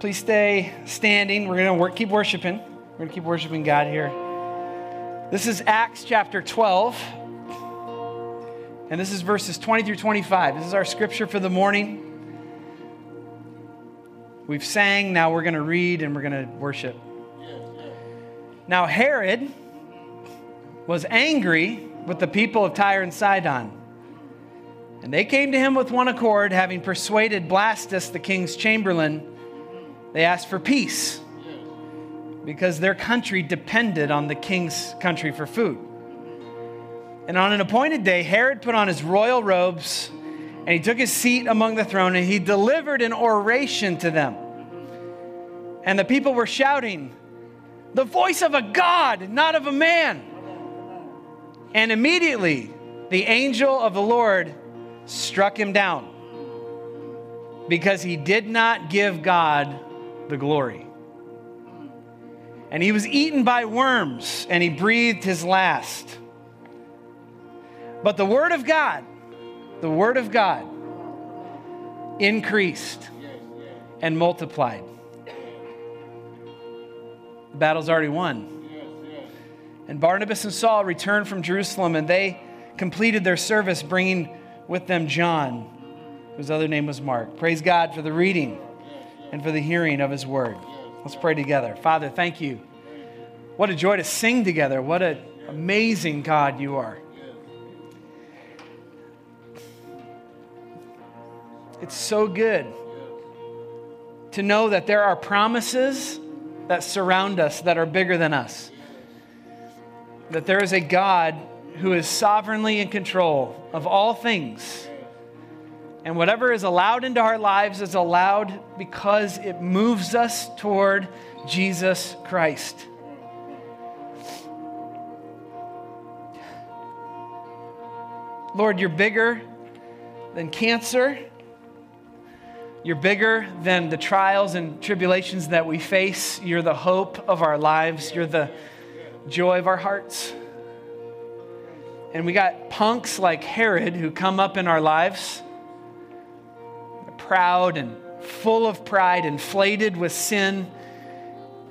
Please stay standing. We're going to work, keep worshiping. We're going to keep worshiping God here. This is Acts chapter 12. And this is verses 20 through 25. This is our scripture for the morning. We've sang, now we're going to read and we're going to worship. Now, Herod was angry with the people of Tyre and Sidon. And they came to him with one accord, having persuaded Blastus, the king's chamberlain. They asked for peace because their country depended on the king's country for food. And on an appointed day, Herod put on his royal robes and he took his seat among the throne and he delivered an oration to them. And the people were shouting, The voice of a God, not of a man. And immediately the angel of the Lord struck him down because he did not give God the glory. And he was eaten by worms and he breathed his last. But the word of God, the word of God increased and multiplied. The battle's already won. And Barnabas and Saul returned from Jerusalem and they completed their service, bringing with them John, whose other name was Mark. Praise God for the reading and for the hearing of his word. Let's pray together. Father, thank you. What a joy to sing together. What an amazing God you are. It's so good to know that there are promises that surround us that are bigger than us that there is a God who is sovereignly in control of all things. And whatever is allowed into our lives is allowed because it moves us toward Jesus Christ. Lord, you're bigger than cancer. You're bigger than the trials and tribulations that we face. You're the hope of our lives. You're the joy of our hearts. And we got punks like Herod who come up in our lives, proud and full of pride, inflated with sin.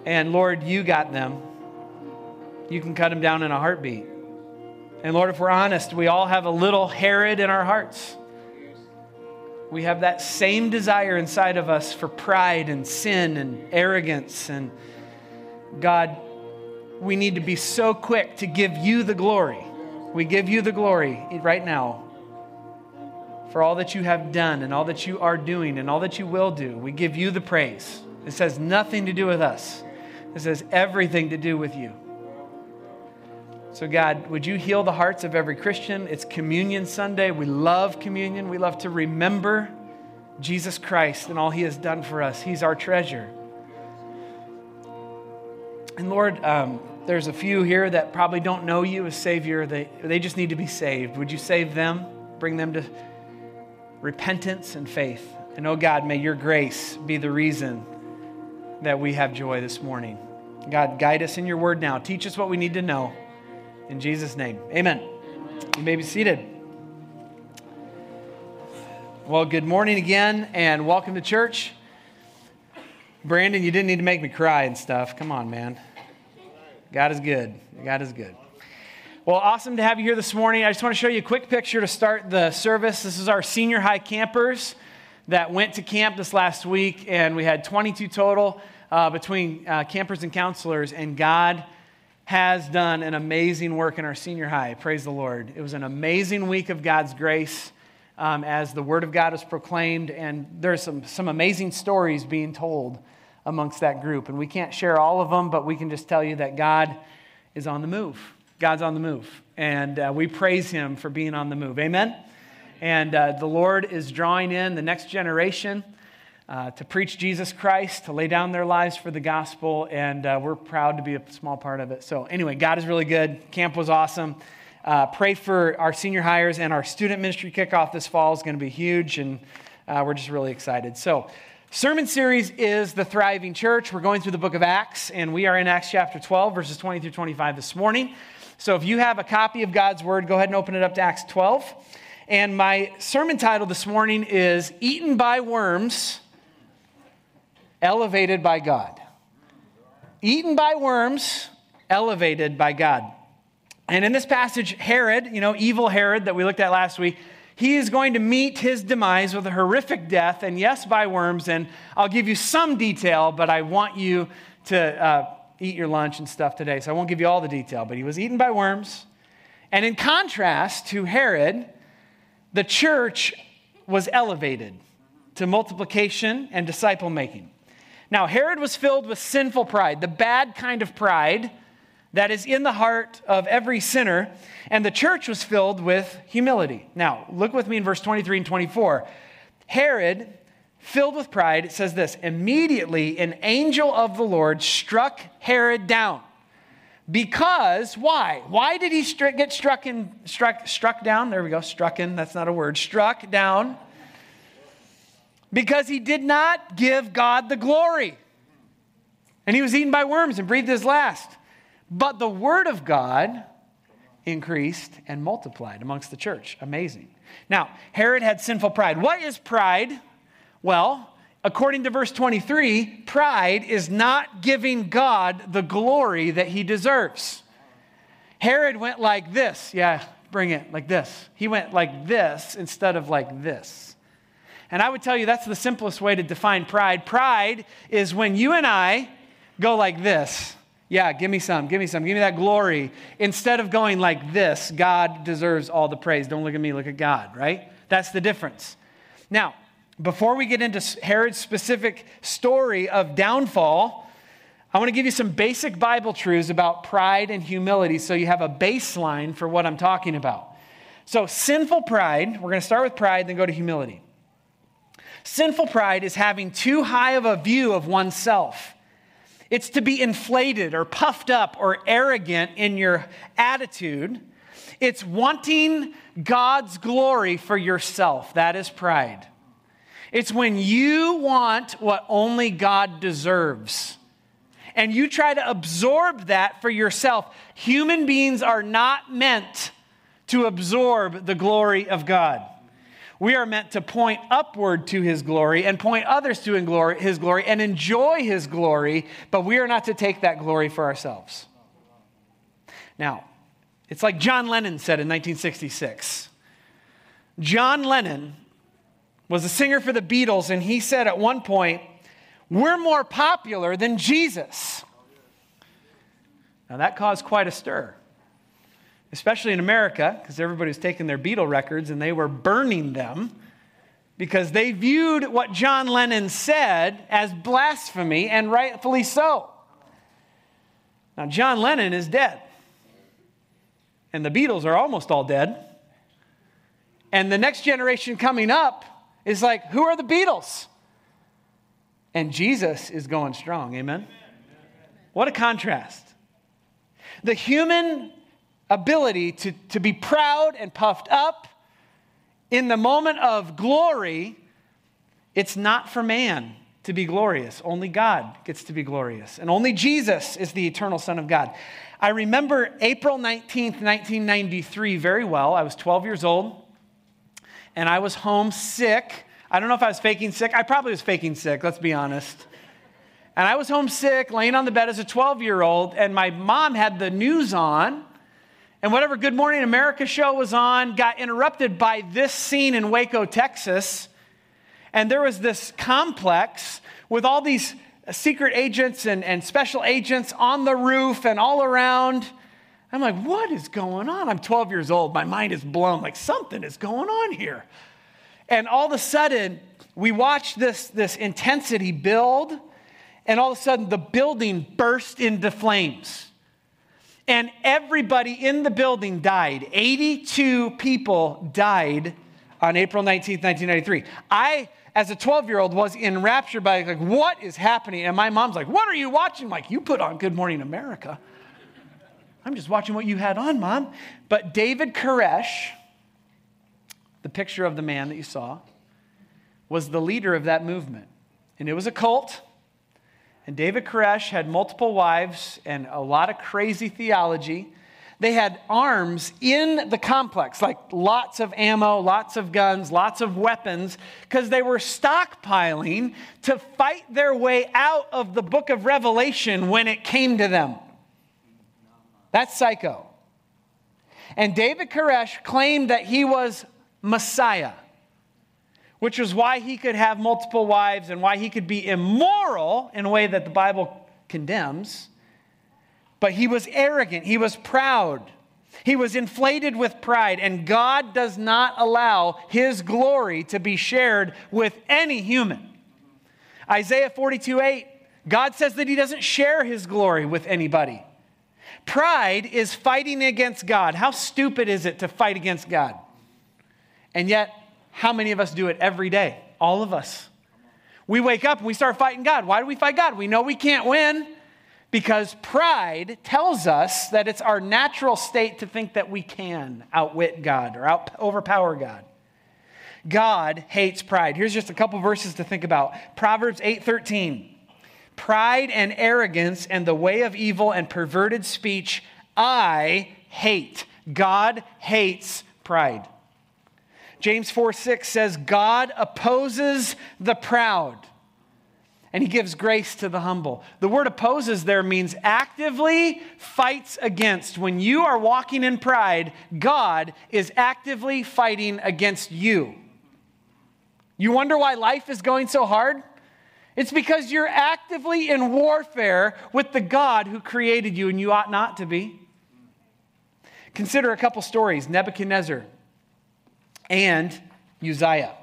And Lord, you got them. You can cut them down in a heartbeat. And Lord, if we're honest, we all have a little Herod in our hearts. We have that same desire inside of us for pride and sin and arrogance. And God, we need to be so quick to give you the glory. We give you the glory right now for all that you have done and all that you are doing and all that you will do. We give you the praise. This has nothing to do with us, this has everything to do with you. So, God, would you heal the hearts of every Christian? It's Communion Sunday. We love communion. We love to remember Jesus Christ and all he has done for us. He's our treasure. And Lord, um, there's a few here that probably don't know you as Savior. They, they just need to be saved. Would you save them? Bring them to repentance and faith. And oh God, may your grace be the reason that we have joy this morning. God, guide us in your word now. Teach us what we need to know. In Jesus' name, amen. You may be seated. Well, good morning again, and welcome to church. Brandon, you didn't need to make me cry and stuff. Come on, man. God is good. God is good. Well, awesome to have you here this morning. I just want to show you a quick picture to start the service. This is our senior high campers that went to camp this last week, and we had 22 total uh, between uh, campers and counselors, and God has done an amazing work in our senior high. Praise the Lord. It was an amazing week of God's grace um, as the Word of God is proclaimed, and there's some, some amazing stories being told amongst that group. And we can't share all of them, but we can just tell you that God is on the move. God's on the move. And uh, we praise Him for being on the move. Amen? And uh, the Lord is drawing in the next generation uh, to preach Jesus Christ, to lay down their lives for the gospel. And uh, we're proud to be a small part of it. So, anyway, God is really good. Camp was awesome. Uh, pray for our senior hires and our student ministry kickoff this fall is going to be huge. And uh, we're just really excited. So, Sermon series is The Thriving Church. We're going through the book of Acts, and we are in Acts chapter 12, verses 20 through 25 this morning. So if you have a copy of God's Word, go ahead and open it up to Acts 12. And my sermon title this morning is Eaten by Worms elevated by God. Eaten by worms, elevated by God. And in this passage, Herod, you know, evil Herod that we looked at last week, he is going to meet his demise with a horrific death, and yes, by worms. And I'll give you some detail, but I want you to uh, eat your lunch and stuff today, so I won't give you all the detail. But he was eaten by worms. And in contrast to Herod, the church was elevated to multiplication and disciple making. Now, Herod was filled with sinful pride, the bad kind of pride that is in the heart of every sinner, and the church was filled with humility. Now, look with me in verse 23 and 24. Herod, filled with pride, it says this immediately an angel of the Lord struck Herod down. Because, why? Why did he stri- get struck, in, struck, struck down? There we go, struck in, that's not a word. Struck down. Because he did not give God the glory. And he was eaten by worms and breathed his last. But the word of God increased and multiplied amongst the church. Amazing. Now, Herod had sinful pride. What is pride? Well, according to verse 23, pride is not giving God the glory that he deserves. Herod went like this. Yeah, bring it like this. He went like this instead of like this. And I would tell you that's the simplest way to define pride. Pride is when you and I go like this yeah, give me some, give me some, give me that glory. Instead of going like this, God deserves all the praise. Don't look at me, look at God, right? That's the difference. Now, before we get into Herod's specific story of downfall, I want to give you some basic Bible truths about pride and humility so you have a baseline for what I'm talking about. So, sinful pride, we're going to start with pride, then go to humility. Sinful pride is having too high of a view of oneself. It's to be inflated or puffed up or arrogant in your attitude. It's wanting God's glory for yourself. That is pride. It's when you want what only God deserves. And you try to absorb that for yourself. Human beings are not meant to absorb the glory of God. We are meant to point upward to his glory and point others to his glory and enjoy his glory, but we are not to take that glory for ourselves. Now, it's like John Lennon said in 1966. John Lennon was a singer for the Beatles, and he said at one point, We're more popular than Jesus. Now, that caused quite a stir especially in America, because everybody was taking their Beatle records and they were burning them because they viewed what John Lennon said as blasphemy, and rightfully so. Now, John Lennon is dead, and the Beatles are almost all dead. And the next generation coming up is like, who are the Beatles? And Jesus is going strong. Amen? What a contrast. The human ability to, to be proud and puffed up in the moment of glory, it's not for man to be glorious. Only God gets to be glorious. And only Jesus is the eternal Son of God. I remember April 19th, 1993 very well. I was 12 years old and I was home sick. I don't know if I was faking sick. I probably was faking sick, let's be honest. And I was homesick, laying on the bed as a 12 year old, and my mom had the news on and whatever Good Morning America show was on got interrupted by this scene in Waco, Texas. And there was this complex with all these secret agents and, and special agents on the roof and all around. I'm like, what is going on? I'm 12 years old. My mind is blown. Like, something is going on here. And all of a sudden, we watch this, this intensity build, and all of a sudden, the building burst into flames and everybody in the building died. 82 people died on April 19th, 1993. I, as a 12 year old, was enraptured by, like, what is happening? And my mom's like, what are you watching? I'm like, you put on Good Morning America. I'm just watching what you had on, mom. But David Koresh, the picture of the man that you saw, was the leader of that movement. And it was a cult. And David Koresh had multiple wives and a lot of crazy theology They had arms in the complex, like lots of ammo, lots of guns, lots of weapons, because they were stockpiling to fight their way out of the book of Revelation when it came to them. That's psycho. And David Koresh claimed that he was Messiah, which was why he could have multiple wives and why he could be immoral in a way that the Bible condemns but he was arrogant, he was proud, he was inflated with pride, and God does not allow his glory to be shared with any human. Isaiah 42 8, God says that he doesn't share his glory with anybody. Pride is fighting against God. How stupid is it to fight against God? And yet, how many of us do it every day? All of us. We wake up and we start fighting God. Why do we fight God? We know we can't win because pride tells us that it's our natural state to think that we can outwit God or out, overpower God. God hates pride. Here's just a couple verses to think about. Proverbs 8:13. Pride and arrogance and the way of evil and perverted speech I hate. God hates pride. James 4 6 says, God opposes the proud and he gives grace to the humble. The word opposes there means actively fights against. When you are walking in pride, God is actively fighting against you. You wonder why life is going so hard? It's because you're actively in warfare with the God who created you, and you ought not to be. Consider a couple stories Nebuchadnezzar and Uzziah.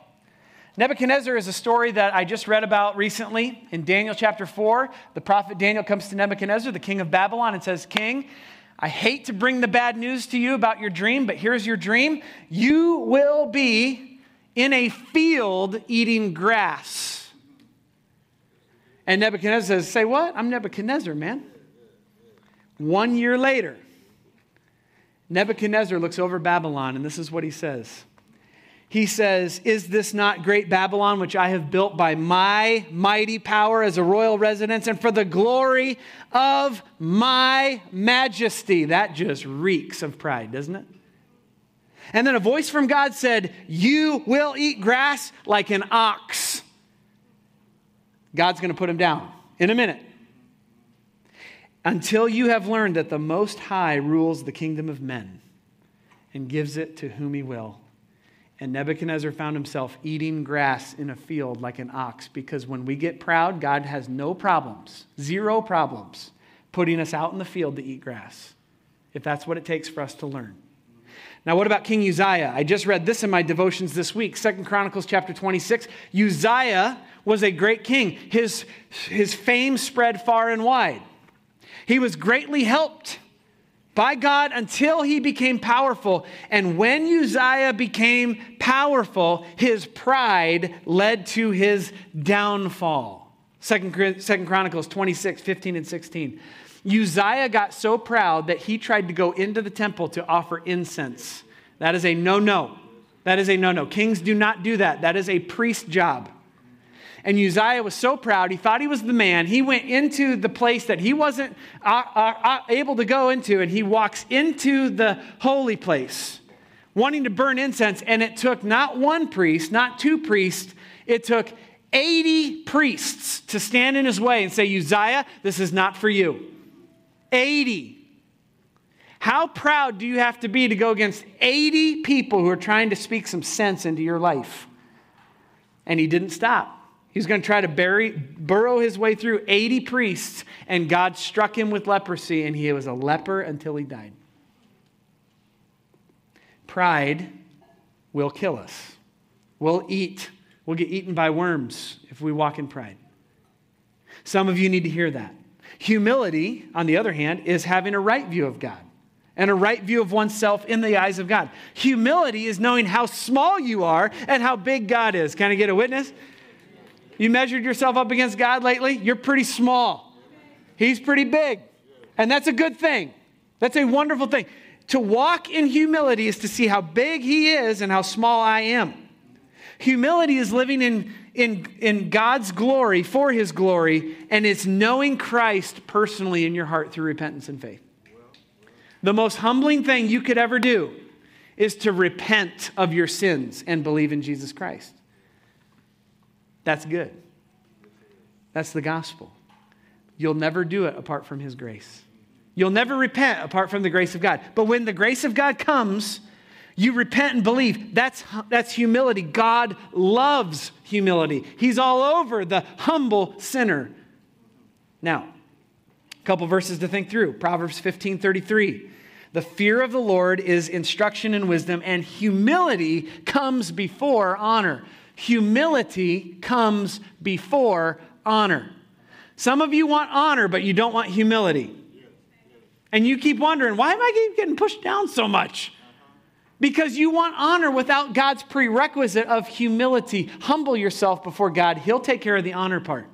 Nebuchadnezzar is a story that I just read about recently in Daniel chapter 4. The prophet Daniel comes to Nebuchadnezzar, the king of Babylon, and says, King, I hate to bring the bad news to you about your dream, but here's your dream. You will be in a field eating grass. And Nebuchadnezzar says, Say what? I'm Nebuchadnezzar, man. One year later, Nebuchadnezzar looks over Babylon, and this is what he says he says, Is this not great Babylon, which I have built by my mighty power as a royal residence and for the glory of my majesty? That just reeks of pride, doesn't it? And then a voice from God said, You will eat grass like an ox. God's going to put him down in a minute. Until you have learned that the Most High rules the kingdom of men and gives it to whom he will. And Nebuchadnezzar found himself eating grass in a field like an ox because when we get proud, God has no problems, zero problems, putting us out in the field to eat grass, if that's what it takes for us to learn. Now, what about King Uzziah? I just read this in my devotions this week, Second Chronicles chapter 26. Uzziah was a great king. His, his fame spread far and wide. He was greatly helped by God until he became powerful. And when Uzziah became powerful, his pride led to his downfall. Second, Second Chronicles 26, 15, and 16. Uzziah got so proud that he tried to go into the temple to offer incense. That is a no no. That is a no no. Kings do not do that. That is a priest job. And Uzziah was so proud, he thought he was the man. He went into the place that he wasn't uh, uh, uh, able to go into, and he walks into the holy place, wanting to burn incense. And it took not one priest, not two priests, it took 80 priests to stand in his way and say, Uzziah, this is not for you. 80. How proud do you have to be to go against 80 people who are trying to speak some sense into your life? And he didn't stop. He's going to try to bury, burrow his way through 80 priests, and God struck him with leprosy, and he was a leper until he died. Pride will kill us. We'll eat. We'll get eaten by worms if we walk in pride. Some of you need to hear that. Humility, on the other hand, is having a right view of God and a right view of oneself in the eyes of God. Humility is knowing how small you are and how big God is. Can I get a witness? You measured yourself up against God lately? You're pretty small. He's pretty big. And that's a good thing. That's a wonderful thing. To walk in humility is to see how big He is and how small I am. Humility is living in, in, in God's glory, for His glory, and it's knowing Christ personally in your heart through repentance and faith. The most humbling thing you could ever do is to repent of your sins and believe in Jesus Christ. That's good. That's the gospel. You'll never do it apart from His grace. You'll never repent apart from the grace of God. But when the grace of God comes, you repent and believe. That's, that's humility. God loves humility. He's all over the humble sinner. Now, a couple verses to think through. Proverbs 15 33. The fear of the Lord is instruction and wisdom, and humility comes before honor. Humility comes before honor. Some of you want honor, but you don't want humility. And you keep wondering, why am I getting pushed down so much? Because you want honor without God's prerequisite of humility. Humble yourself before God, He'll take care of the honor part.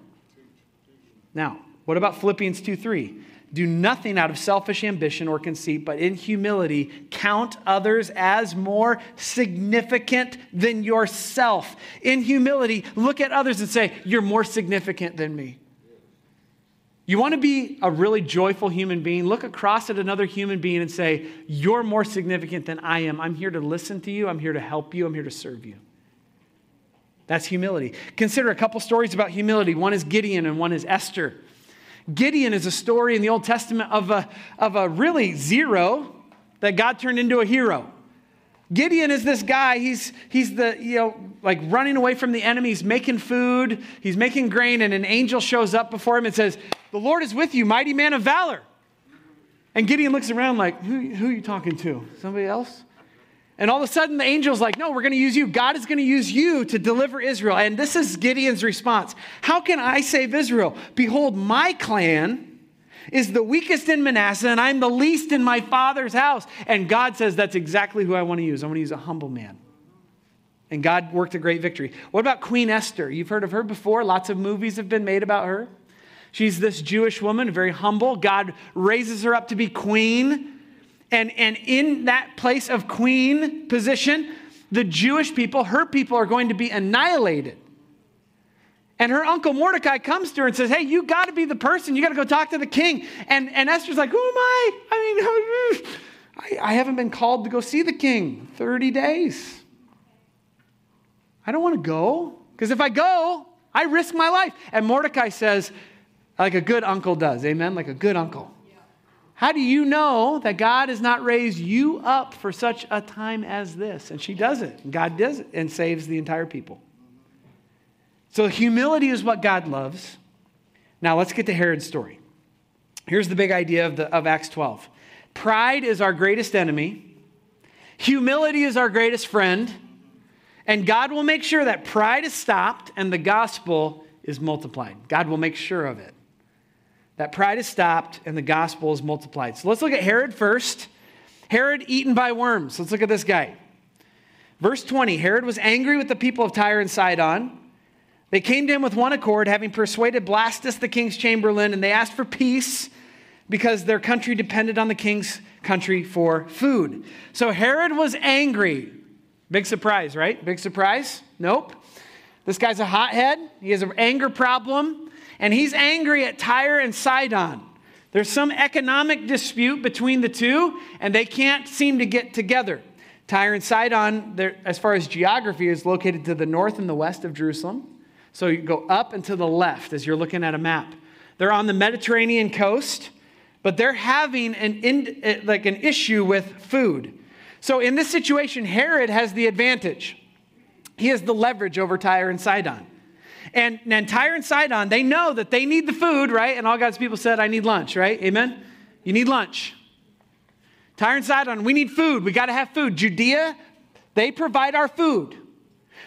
Now, what about Philippians 2 3? Do nothing out of selfish ambition or conceit, but in humility count others as more significant than yourself. In humility, look at others and say, You're more significant than me. You want to be a really joyful human being? Look across at another human being and say, You're more significant than I am. I'm here to listen to you, I'm here to help you, I'm here to serve you. That's humility. Consider a couple stories about humility. One is Gideon and one is Esther. Gideon is a story in the Old Testament of a, of a really zero that God turned into a hero. Gideon is this guy, he's, he's the, you know, like running away from the enemy. He's making food, he's making grain, and an angel shows up before him and says, The Lord is with you, mighty man of valor. And Gideon looks around like, Who, who are you talking to? Somebody else? And all of a sudden, the angel's like, No, we're going to use you. God is going to use you to deliver Israel. And this is Gideon's response How can I save Israel? Behold, my clan is the weakest in Manasseh, and I'm the least in my father's house. And God says, That's exactly who I want to use. I want to use a humble man. And God worked a great victory. What about Queen Esther? You've heard of her before. Lots of movies have been made about her. She's this Jewish woman, very humble. God raises her up to be queen. And, and in that place of queen position, the Jewish people, her people, are going to be annihilated. And her uncle Mordecai comes to her and says, Hey, you got to be the person. You got to go talk to the king. And, and Esther's like, Who am I? I mean, I, I haven't been called to go see the king 30 days. I don't want to go because if I go, I risk my life. And Mordecai says, like a good uncle does, amen? Like a good uncle. How do you know that God has not raised you up for such a time as this? And she does it. God does it and saves the entire people. So humility is what God loves. Now let's get to Herod's story. Here's the big idea of, the, of Acts 12 pride is our greatest enemy, humility is our greatest friend, and God will make sure that pride is stopped and the gospel is multiplied. God will make sure of it. That pride is stopped and the gospel is multiplied. So let's look at Herod first. Herod eaten by worms. Let's look at this guy. Verse 20 Herod was angry with the people of Tyre and Sidon. They came to him with one accord, having persuaded Blastus, the king's chamberlain, and they asked for peace because their country depended on the king's country for food. So Herod was angry. Big surprise, right? Big surprise? Nope. This guy's a hothead. He has an anger problem and he's angry at Tyre and Sidon. There's some economic dispute between the two, and they can't seem to get together. Tyre and Sidon, as far as geography, is located to the north and the west of Jerusalem. So you go up and to the left as you're looking at a map. They're on the Mediterranean coast, but they're having an in, eh, like an issue with food. So in this situation, Herod has the advantage. He has the leverage over Tyre and Sidon. And, and Tyre and Sidon, they know that they need the food, right? And all God's people said, I need lunch, right? Amen? You need lunch. Tyre and Sidon, we need food. We got to have food. Judea, they provide our food.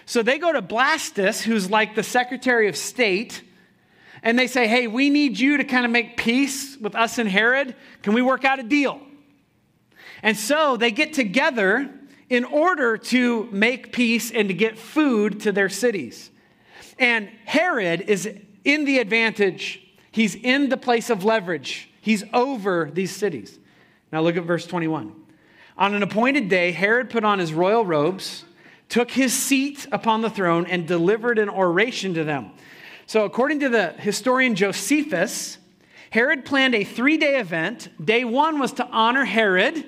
So they go to Blastus, who's like the Secretary of State, and they say, Hey, we need you to kind of make peace with us and Herod. Can we work out a deal? And so they get together in order to make peace and to get food to their cities. And Herod is in the advantage, he's in the place of leverage, he's over these cities. Now look at verse 21. On an appointed day, Herod put on his royal robes, took his seat upon the throne, and delivered an oration to them. So, according to the historian Josephus, Herod planned a three day event. Day one was to honor Herod,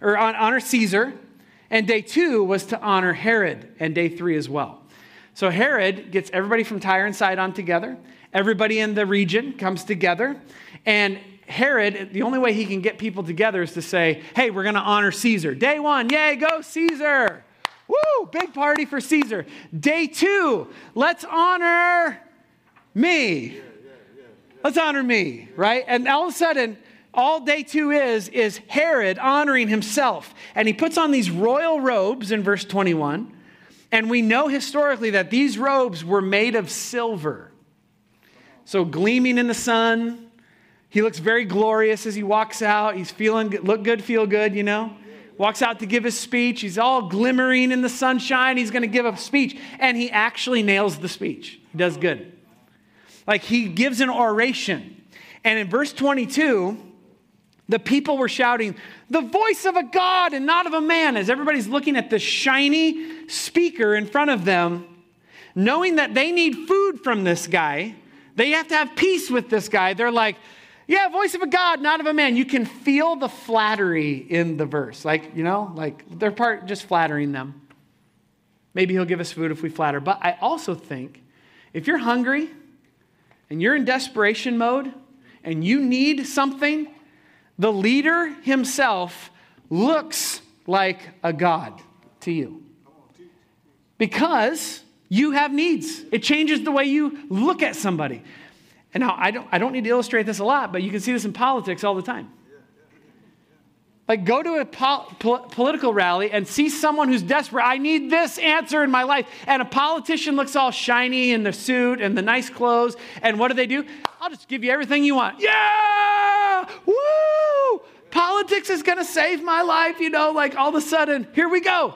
or honor Caesar, and day two was to honor Herod, and day three as well. So Herod gets everybody from Tyre and Sidon together. Everybody in the region comes together. And Herod, the only way he can get people together is to say, hey, we're going to honor Caesar. Day one, yay, go Caesar. Woo, big party for Caesar. Day two, let's honor me. Let's honor me, right? And all of a sudden, all day two is is Herod honoring himself. And he puts on these royal robes in verse 21. And we know historically that these robes were made of silver. So gleaming in the sun. He looks very glorious as he walks out. He's feeling look good, feel good, you know. Walks out to give his speech. He's all glimmering in the sunshine. He's going to give a speech. And he actually nails the speech. He does good. Like he gives an oration. And in verse 22, the people were shouting, The voice of a God and not of a man, as everybody's looking at the shiny speaker in front of them, knowing that they need food from this guy. They have to have peace with this guy. They're like, Yeah, voice of a God, not of a man. You can feel the flattery in the verse. Like, you know, like they're part just flattering them. Maybe he'll give us food if we flatter. But I also think if you're hungry and you're in desperation mode and you need something, the leader himself looks like a God to you. Because you have needs. It changes the way you look at somebody. And now I don't, I don't need to illustrate this a lot, but you can see this in politics all the time. Like, go to a pol- political rally and see someone who's desperate. I need this answer in my life. And a politician looks all shiny in the suit and the nice clothes. And what do they do? I'll just give you everything you want. Yeah! Woo! Politics is going to save my life, you know, like all of a sudden, here we go.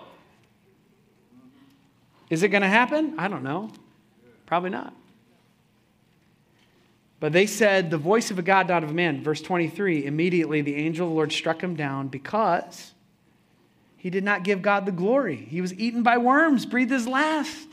Is it going to happen? I don't know. Probably not. But they said, The voice of a God, not of a man. Verse 23 Immediately the angel of the Lord struck him down because he did not give God the glory. He was eaten by worms, breathed his last.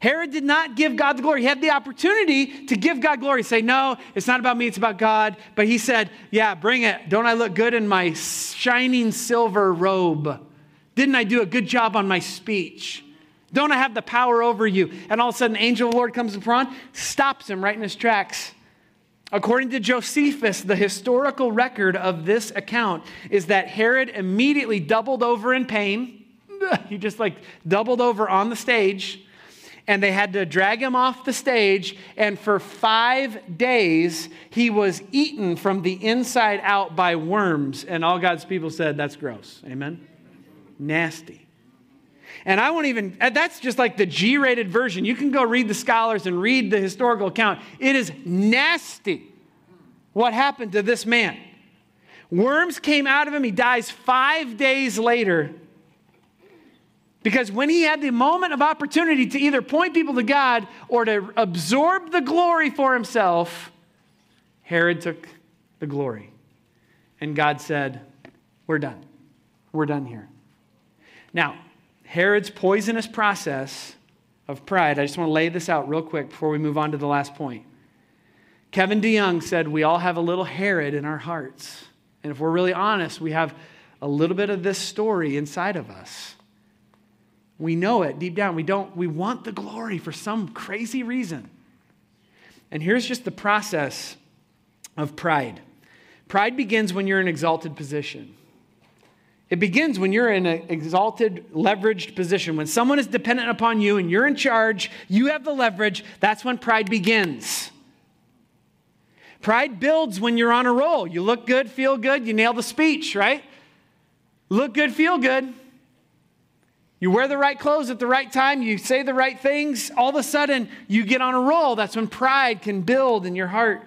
Herod did not give God the glory. He had the opportunity to give God glory, say, No, it's not about me, it's about God. But he said, Yeah, bring it. Don't I look good in my shining silver robe? Didn't I do a good job on my speech? Don't I have the power over you? And all of a sudden, angel of the Lord comes in front, stops him right in his tracks. According to Josephus, the historical record of this account is that Herod immediately doubled over in pain. He just like doubled over on the stage, and they had to drag him off the stage. And for five days, he was eaten from the inside out by worms. And all God's people said, That's gross. Amen? Nasty. And I won't even, uh, that's just like the G rated version. You can go read the scholars and read the historical account. It is nasty what happened to this man. Worms came out of him. He dies five days later. Because when he had the moment of opportunity to either point people to God or to absorb the glory for himself, Herod took the glory. And God said, We're done. We're done here. Now, Herod's poisonous process of pride, I just want to lay this out real quick before we move on to the last point. Kevin DeYoung said, We all have a little Herod in our hearts. And if we're really honest, we have a little bit of this story inside of us. We know it deep down. We don't, we want the glory for some crazy reason. And here's just the process of pride pride begins when you're in an exalted position. It begins when you're in an exalted, leveraged position. When someone is dependent upon you and you're in charge, you have the leverage, that's when pride begins. Pride builds when you're on a roll. You look good, feel good, you nail the speech, right? Look good, feel good. You wear the right clothes at the right time, you say the right things, all of a sudden you get on a roll. That's when pride can build in your heart.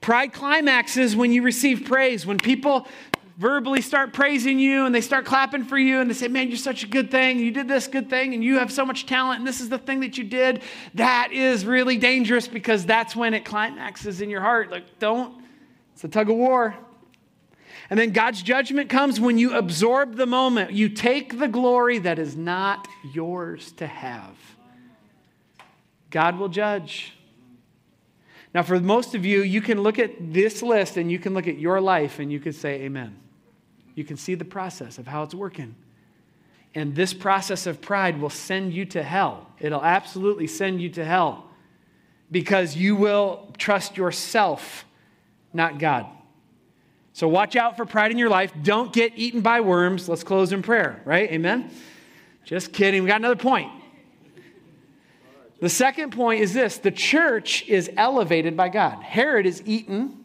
Pride climaxes when you receive praise. When people verbally start praising you and they start clapping for you and they say, Man, you're such a good thing. You did this good thing and you have so much talent and this is the thing that you did. That is really dangerous because that's when it climaxes in your heart. Like, don't, it's a tug of war. And then God's judgment comes when you absorb the moment. You take the glory that is not yours to have. God will judge. Now, for most of you, you can look at this list and you can look at your life and you can say, Amen. You can see the process of how it's working. And this process of pride will send you to hell. It'll absolutely send you to hell because you will trust yourself, not God. So watch out for pride in your life. Don't get eaten by worms. Let's close in prayer, right? Amen? Just kidding. We got another point. The second point is this the church is elevated by God. Herod is eaten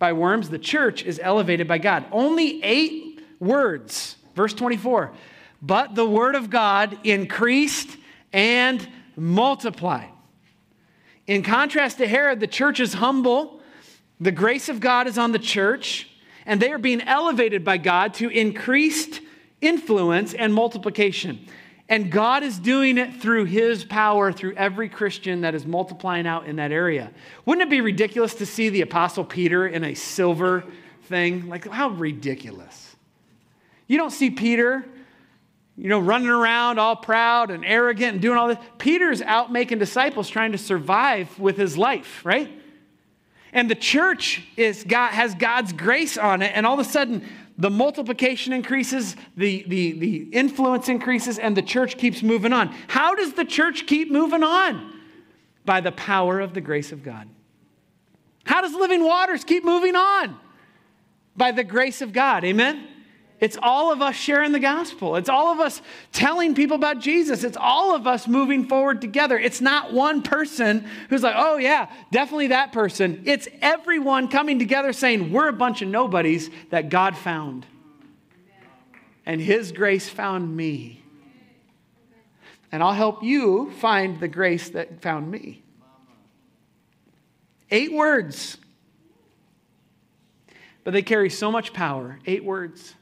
by worms, the church is elevated by God. Only eight words. Verse 24. But the word of God increased and multiplied. In contrast to Herod, the church is humble. The grace of God is on the church, and they are being elevated by God to increased influence and multiplication. And God is doing it through his power through every Christian that is multiplying out in that area. Wouldn't it be ridiculous to see the Apostle Peter in a silver thing? Like, how ridiculous. You don't see Peter, you know, running around all proud and arrogant and doing all this. Peter's out making disciples trying to survive with his life, right? And the church is God, has God's grace on it, and all of a sudden, the multiplication increases, the, the, the influence increases, and the church keeps moving on. How does the church keep moving on? By the power of the grace of God. How does living waters keep moving on? By the grace of God. Amen? It's all of us sharing the gospel. It's all of us telling people about Jesus. It's all of us moving forward together. It's not one person who's like, oh, yeah, definitely that person. It's everyone coming together saying, we're a bunch of nobodies that God found. And His grace found me. And I'll help you find the grace that found me. Eight words, but they carry so much power. Eight words.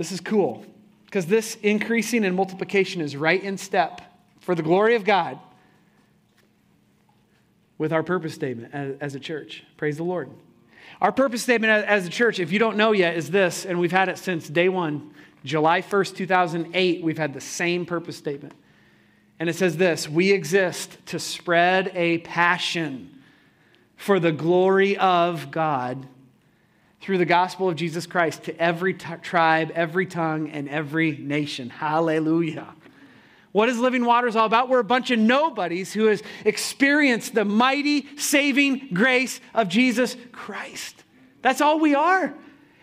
This is cool because this increasing and multiplication is right in step for the glory of God with our purpose statement as, a church. Praise the Lord. Our purpose statement as a church, if you don't know yet, is this, and we've had it since day one, July 1st, 2008, we've had the same purpose statement. And it says this We exist to spread a passion for the glory of God through the gospel of Jesus Christ to every t- tribe, every tongue, and every nation. Hallelujah. What is Living Waters all about? We're a bunch of nobodies who has experienced the mighty saving grace of Jesus Christ. That's all we are.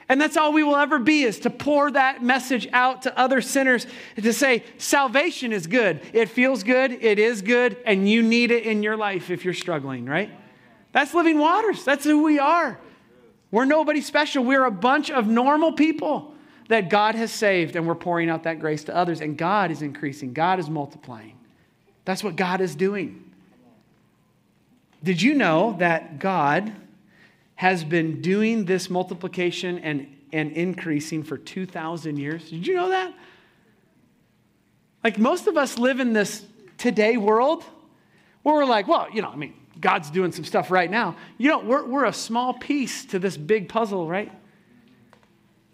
And that's all we will ever be is to pour that message out to other sinners to say, salvation is good. It feels good, it is good, and you need it in your life if you're struggling, right? That's living waters. That's who we are. We're nobody special. We're a bunch of normal people that God has saved, and we're pouring out that grace to others. And God is increasing, God is multiplying. That's what God is doing. Did you know that God has been doing this multiplication and, and increasing for 2,000 years? Did you know that? Like most of us live in this today world where we're like, well, you know, I mean, God's doing some stuff right now. You know, we're, we're a small piece to this big puzzle, right?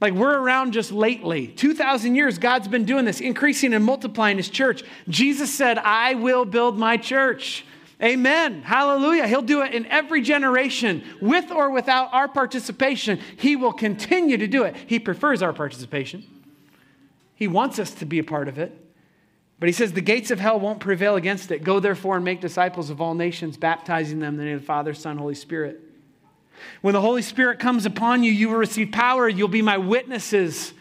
Like we're around just lately. 2,000 years, God's been doing this, increasing and multiplying his church. Jesus said, I will build my church. Amen. Hallelujah. He'll do it in every generation, with or without our participation. He will continue to do it. He prefers our participation, He wants us to be a part of it. But he says, The gates of hell won't prevail against it. Go therefore and make disciples of all nations, baptizing them in the name of the Father, Son, Holy Spirit. When the Holy Spirit comes upon you, you will receive power. You'll be my witnesses.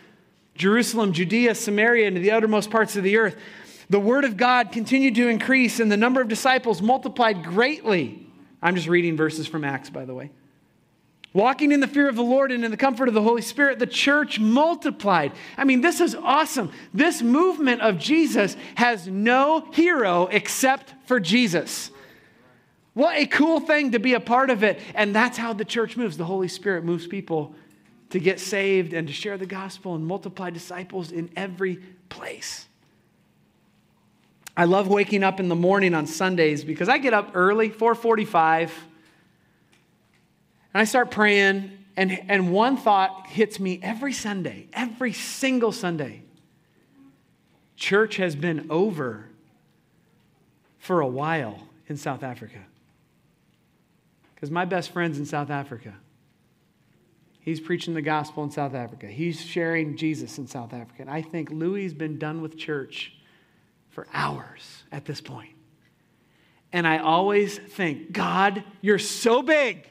Jerusalem, Judea, Samaria, and to the uttermost parts of the earth. The word of God continued to increase, and the number of disciples multiplied greatly. I'm just reading verses from Acts, by the way. Walking in the fear of the Lord and in the comfort of the Holy Spirit, the church multiplied. I mean, this is awesome. This movement of Jesus has no hero except for Jesus. What a cool thing to be a part of it. And that's how the church moves. The Holy Spirit moves people to get saved and to share the gospel and multiply disciples in every place. I love waking up in the morning on Sundays because I get up early, 445 and I start praying, and, and one thought hits me every Sunday, every single Sunday. Church has been over for a while. in South Africa. Because my best friend's in South Africa. He's preaching the gospel in South Africa. He's sharing Jesus in South Africa. And I think Louis's been done with church for hours at this point. And I always think, God, you're so big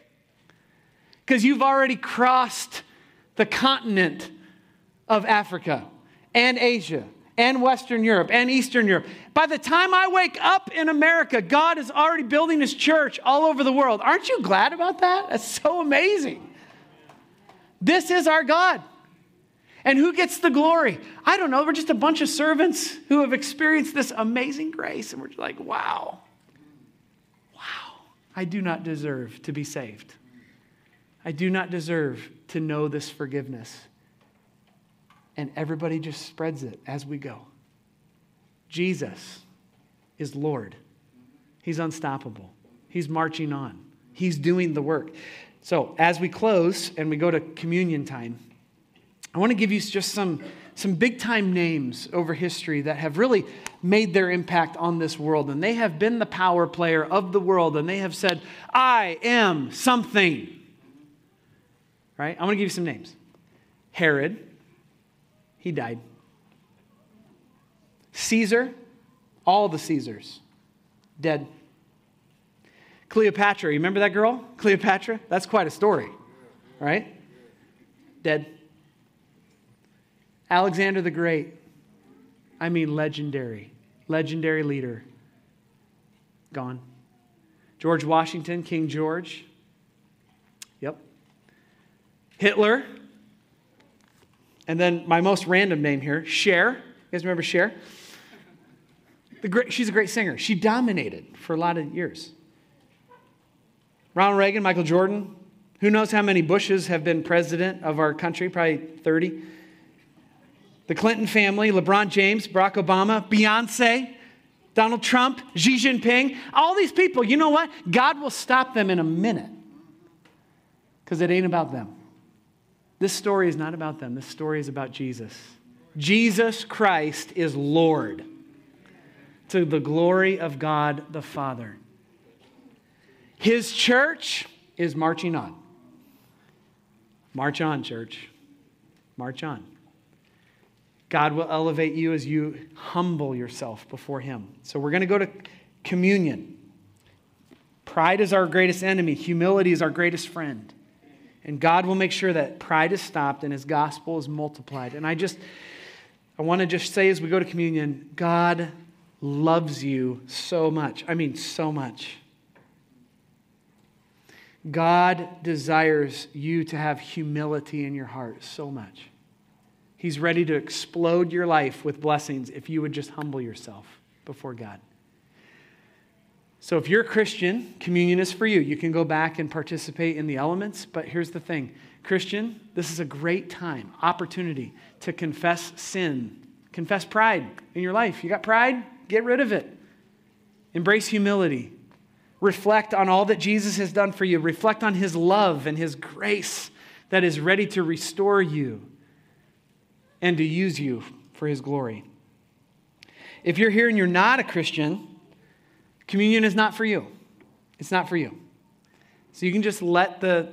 because you've already crossed the continent of Africa and Asia and Western Europe and Eastern Europe. By the time I wake up in America, God is already building his church all over the world. Aren't you glad about that? That's so amazing. This is our God. And who gets the glory? I don't know. We're just a bunch of servants who have experienced this amazing grace. And we're just like, wow, wow, I do not deserve to be saved. I do not deserve to know this forgiveness. And everybody just spreads it as we go. Jesus is Lord, He's unstoppable, He's marching on, He's doing the work. So, as we close and we go to communion time, I want to give you just some, some big time names over history that have really made their impact on this world. And they have been the power player of the world, and they have said, I am something. Right? I want to give you some names Herod, he died. Caesar, all the Caesars, dead. Cleopatra, you remember that girl? Cleopatra? That's quite a story, right? Dead. Alexander the Great, I mean, legendary, legendary leader, gone. George Washington, King George. Hitler, and then my most random name here, Cher. You guys remember Cher? Great, she's a great singer. She dominated for a lot of years. Ronald Reagan, Michael Jordan. Who knows how many Bushes have been president of our country? Probably 30. The Clinton family, LeBron James, Barack Obama, Beyonce, Donald Trump, Xi Jinping. All these people, you know what? God will stop them in a minute because it ain't about them. This story is not about them. This story is about Jesus. Jesus Christ is Lord to the glory of God the Father. His church is marching on. March on, church. March on. God will elevate you as you humble yourself before Him. So we're going to go to communion. Pride is our greatest enemy, humility is our greatest friend. And God will make sure that pride is stopped and His gospel is multiplied. And I just, I want to just say as we go to communion, God loves you so much. I mean, so much. God desires you to have humility in your heart so much. He's ready to explode your life with blessings if you would just humble yourself before God. So, if you're a Christian, communion is for you. You can go back and participate in the elements, but here's the thing Christian, this is a great time, opportunity to confess sin, confess pride in your life. You got pride? Get rid of it. Embrace humility. Reflect on all that Jesus has done for you. Reflect on his love and his grace that is ready to restore you and to use you for his glory. If you're here and you're not a Christian, communion is not for you. It's not for you. So you can just let the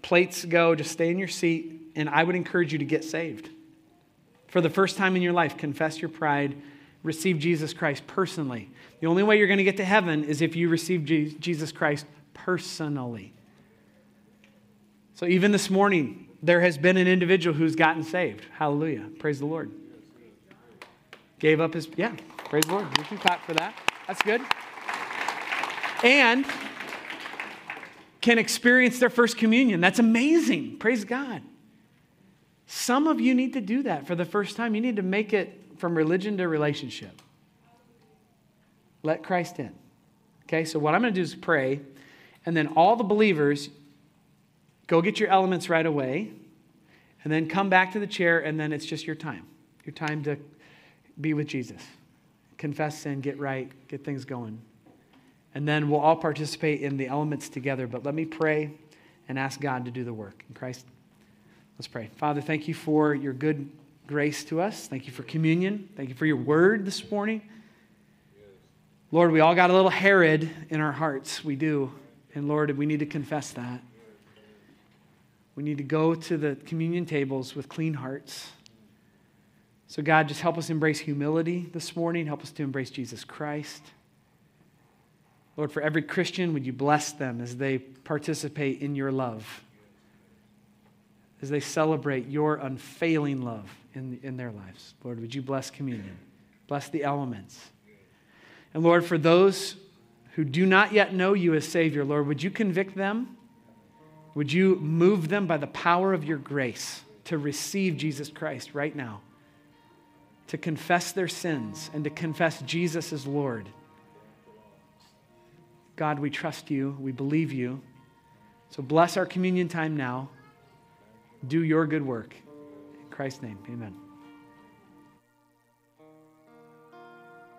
plates go, just stay in your seat, and I would encourage you to get saved. For the first time in your life, confess your pride, receive Jesus Christ personally. The only way you're going to get to heaven is if you receive Jesus Christ personally. So even this morning, there has been an individual who's gotten saved. Hallelujah. Praise the Lord. Gave up his, yeah, praise the Lord. You can clap for that. That's good. And can experience their first communion. That's amazing. Praise God. Some of you need to do that for the first time. You need to make it from religion to relationship. Let Christ in. Okay, so what I'm going to do is pray, and then all the believers go get your elements right away, and then come back to the chair, and then it's just your time. Your time to be with Jesus. Confess sin, get right, get things going. And then we'll all participate in the elements together. But let me pray and ask God to do the work. In Christ, let's pray. Father, thank you for your good grace to us. Thank you for communion. Thank you for your word this morning. Lord, we all got a little Herod in our hearts. We do. And Lord, we need to confess that. We need to go to the communion tables with clean hearts. So, God, just help us embrace humility this morning. Help us to embrace Jesus Christ. Lord, for every Christian, would you bless them as they participate in your love, as they celebrate your unfailing love in, in their lives? Lord, would you bless communion? Bless the elements. And Lord, for those who do not yet know you as Savior, Lord, would you convict them? Would you move them by the power of your grace to receive Jesus Christ right now? To confess their sins and to confess Jesus as Lord. God, we trust you. We believe you. So bless our communion time now. Do your good work. In Christ's name, amen.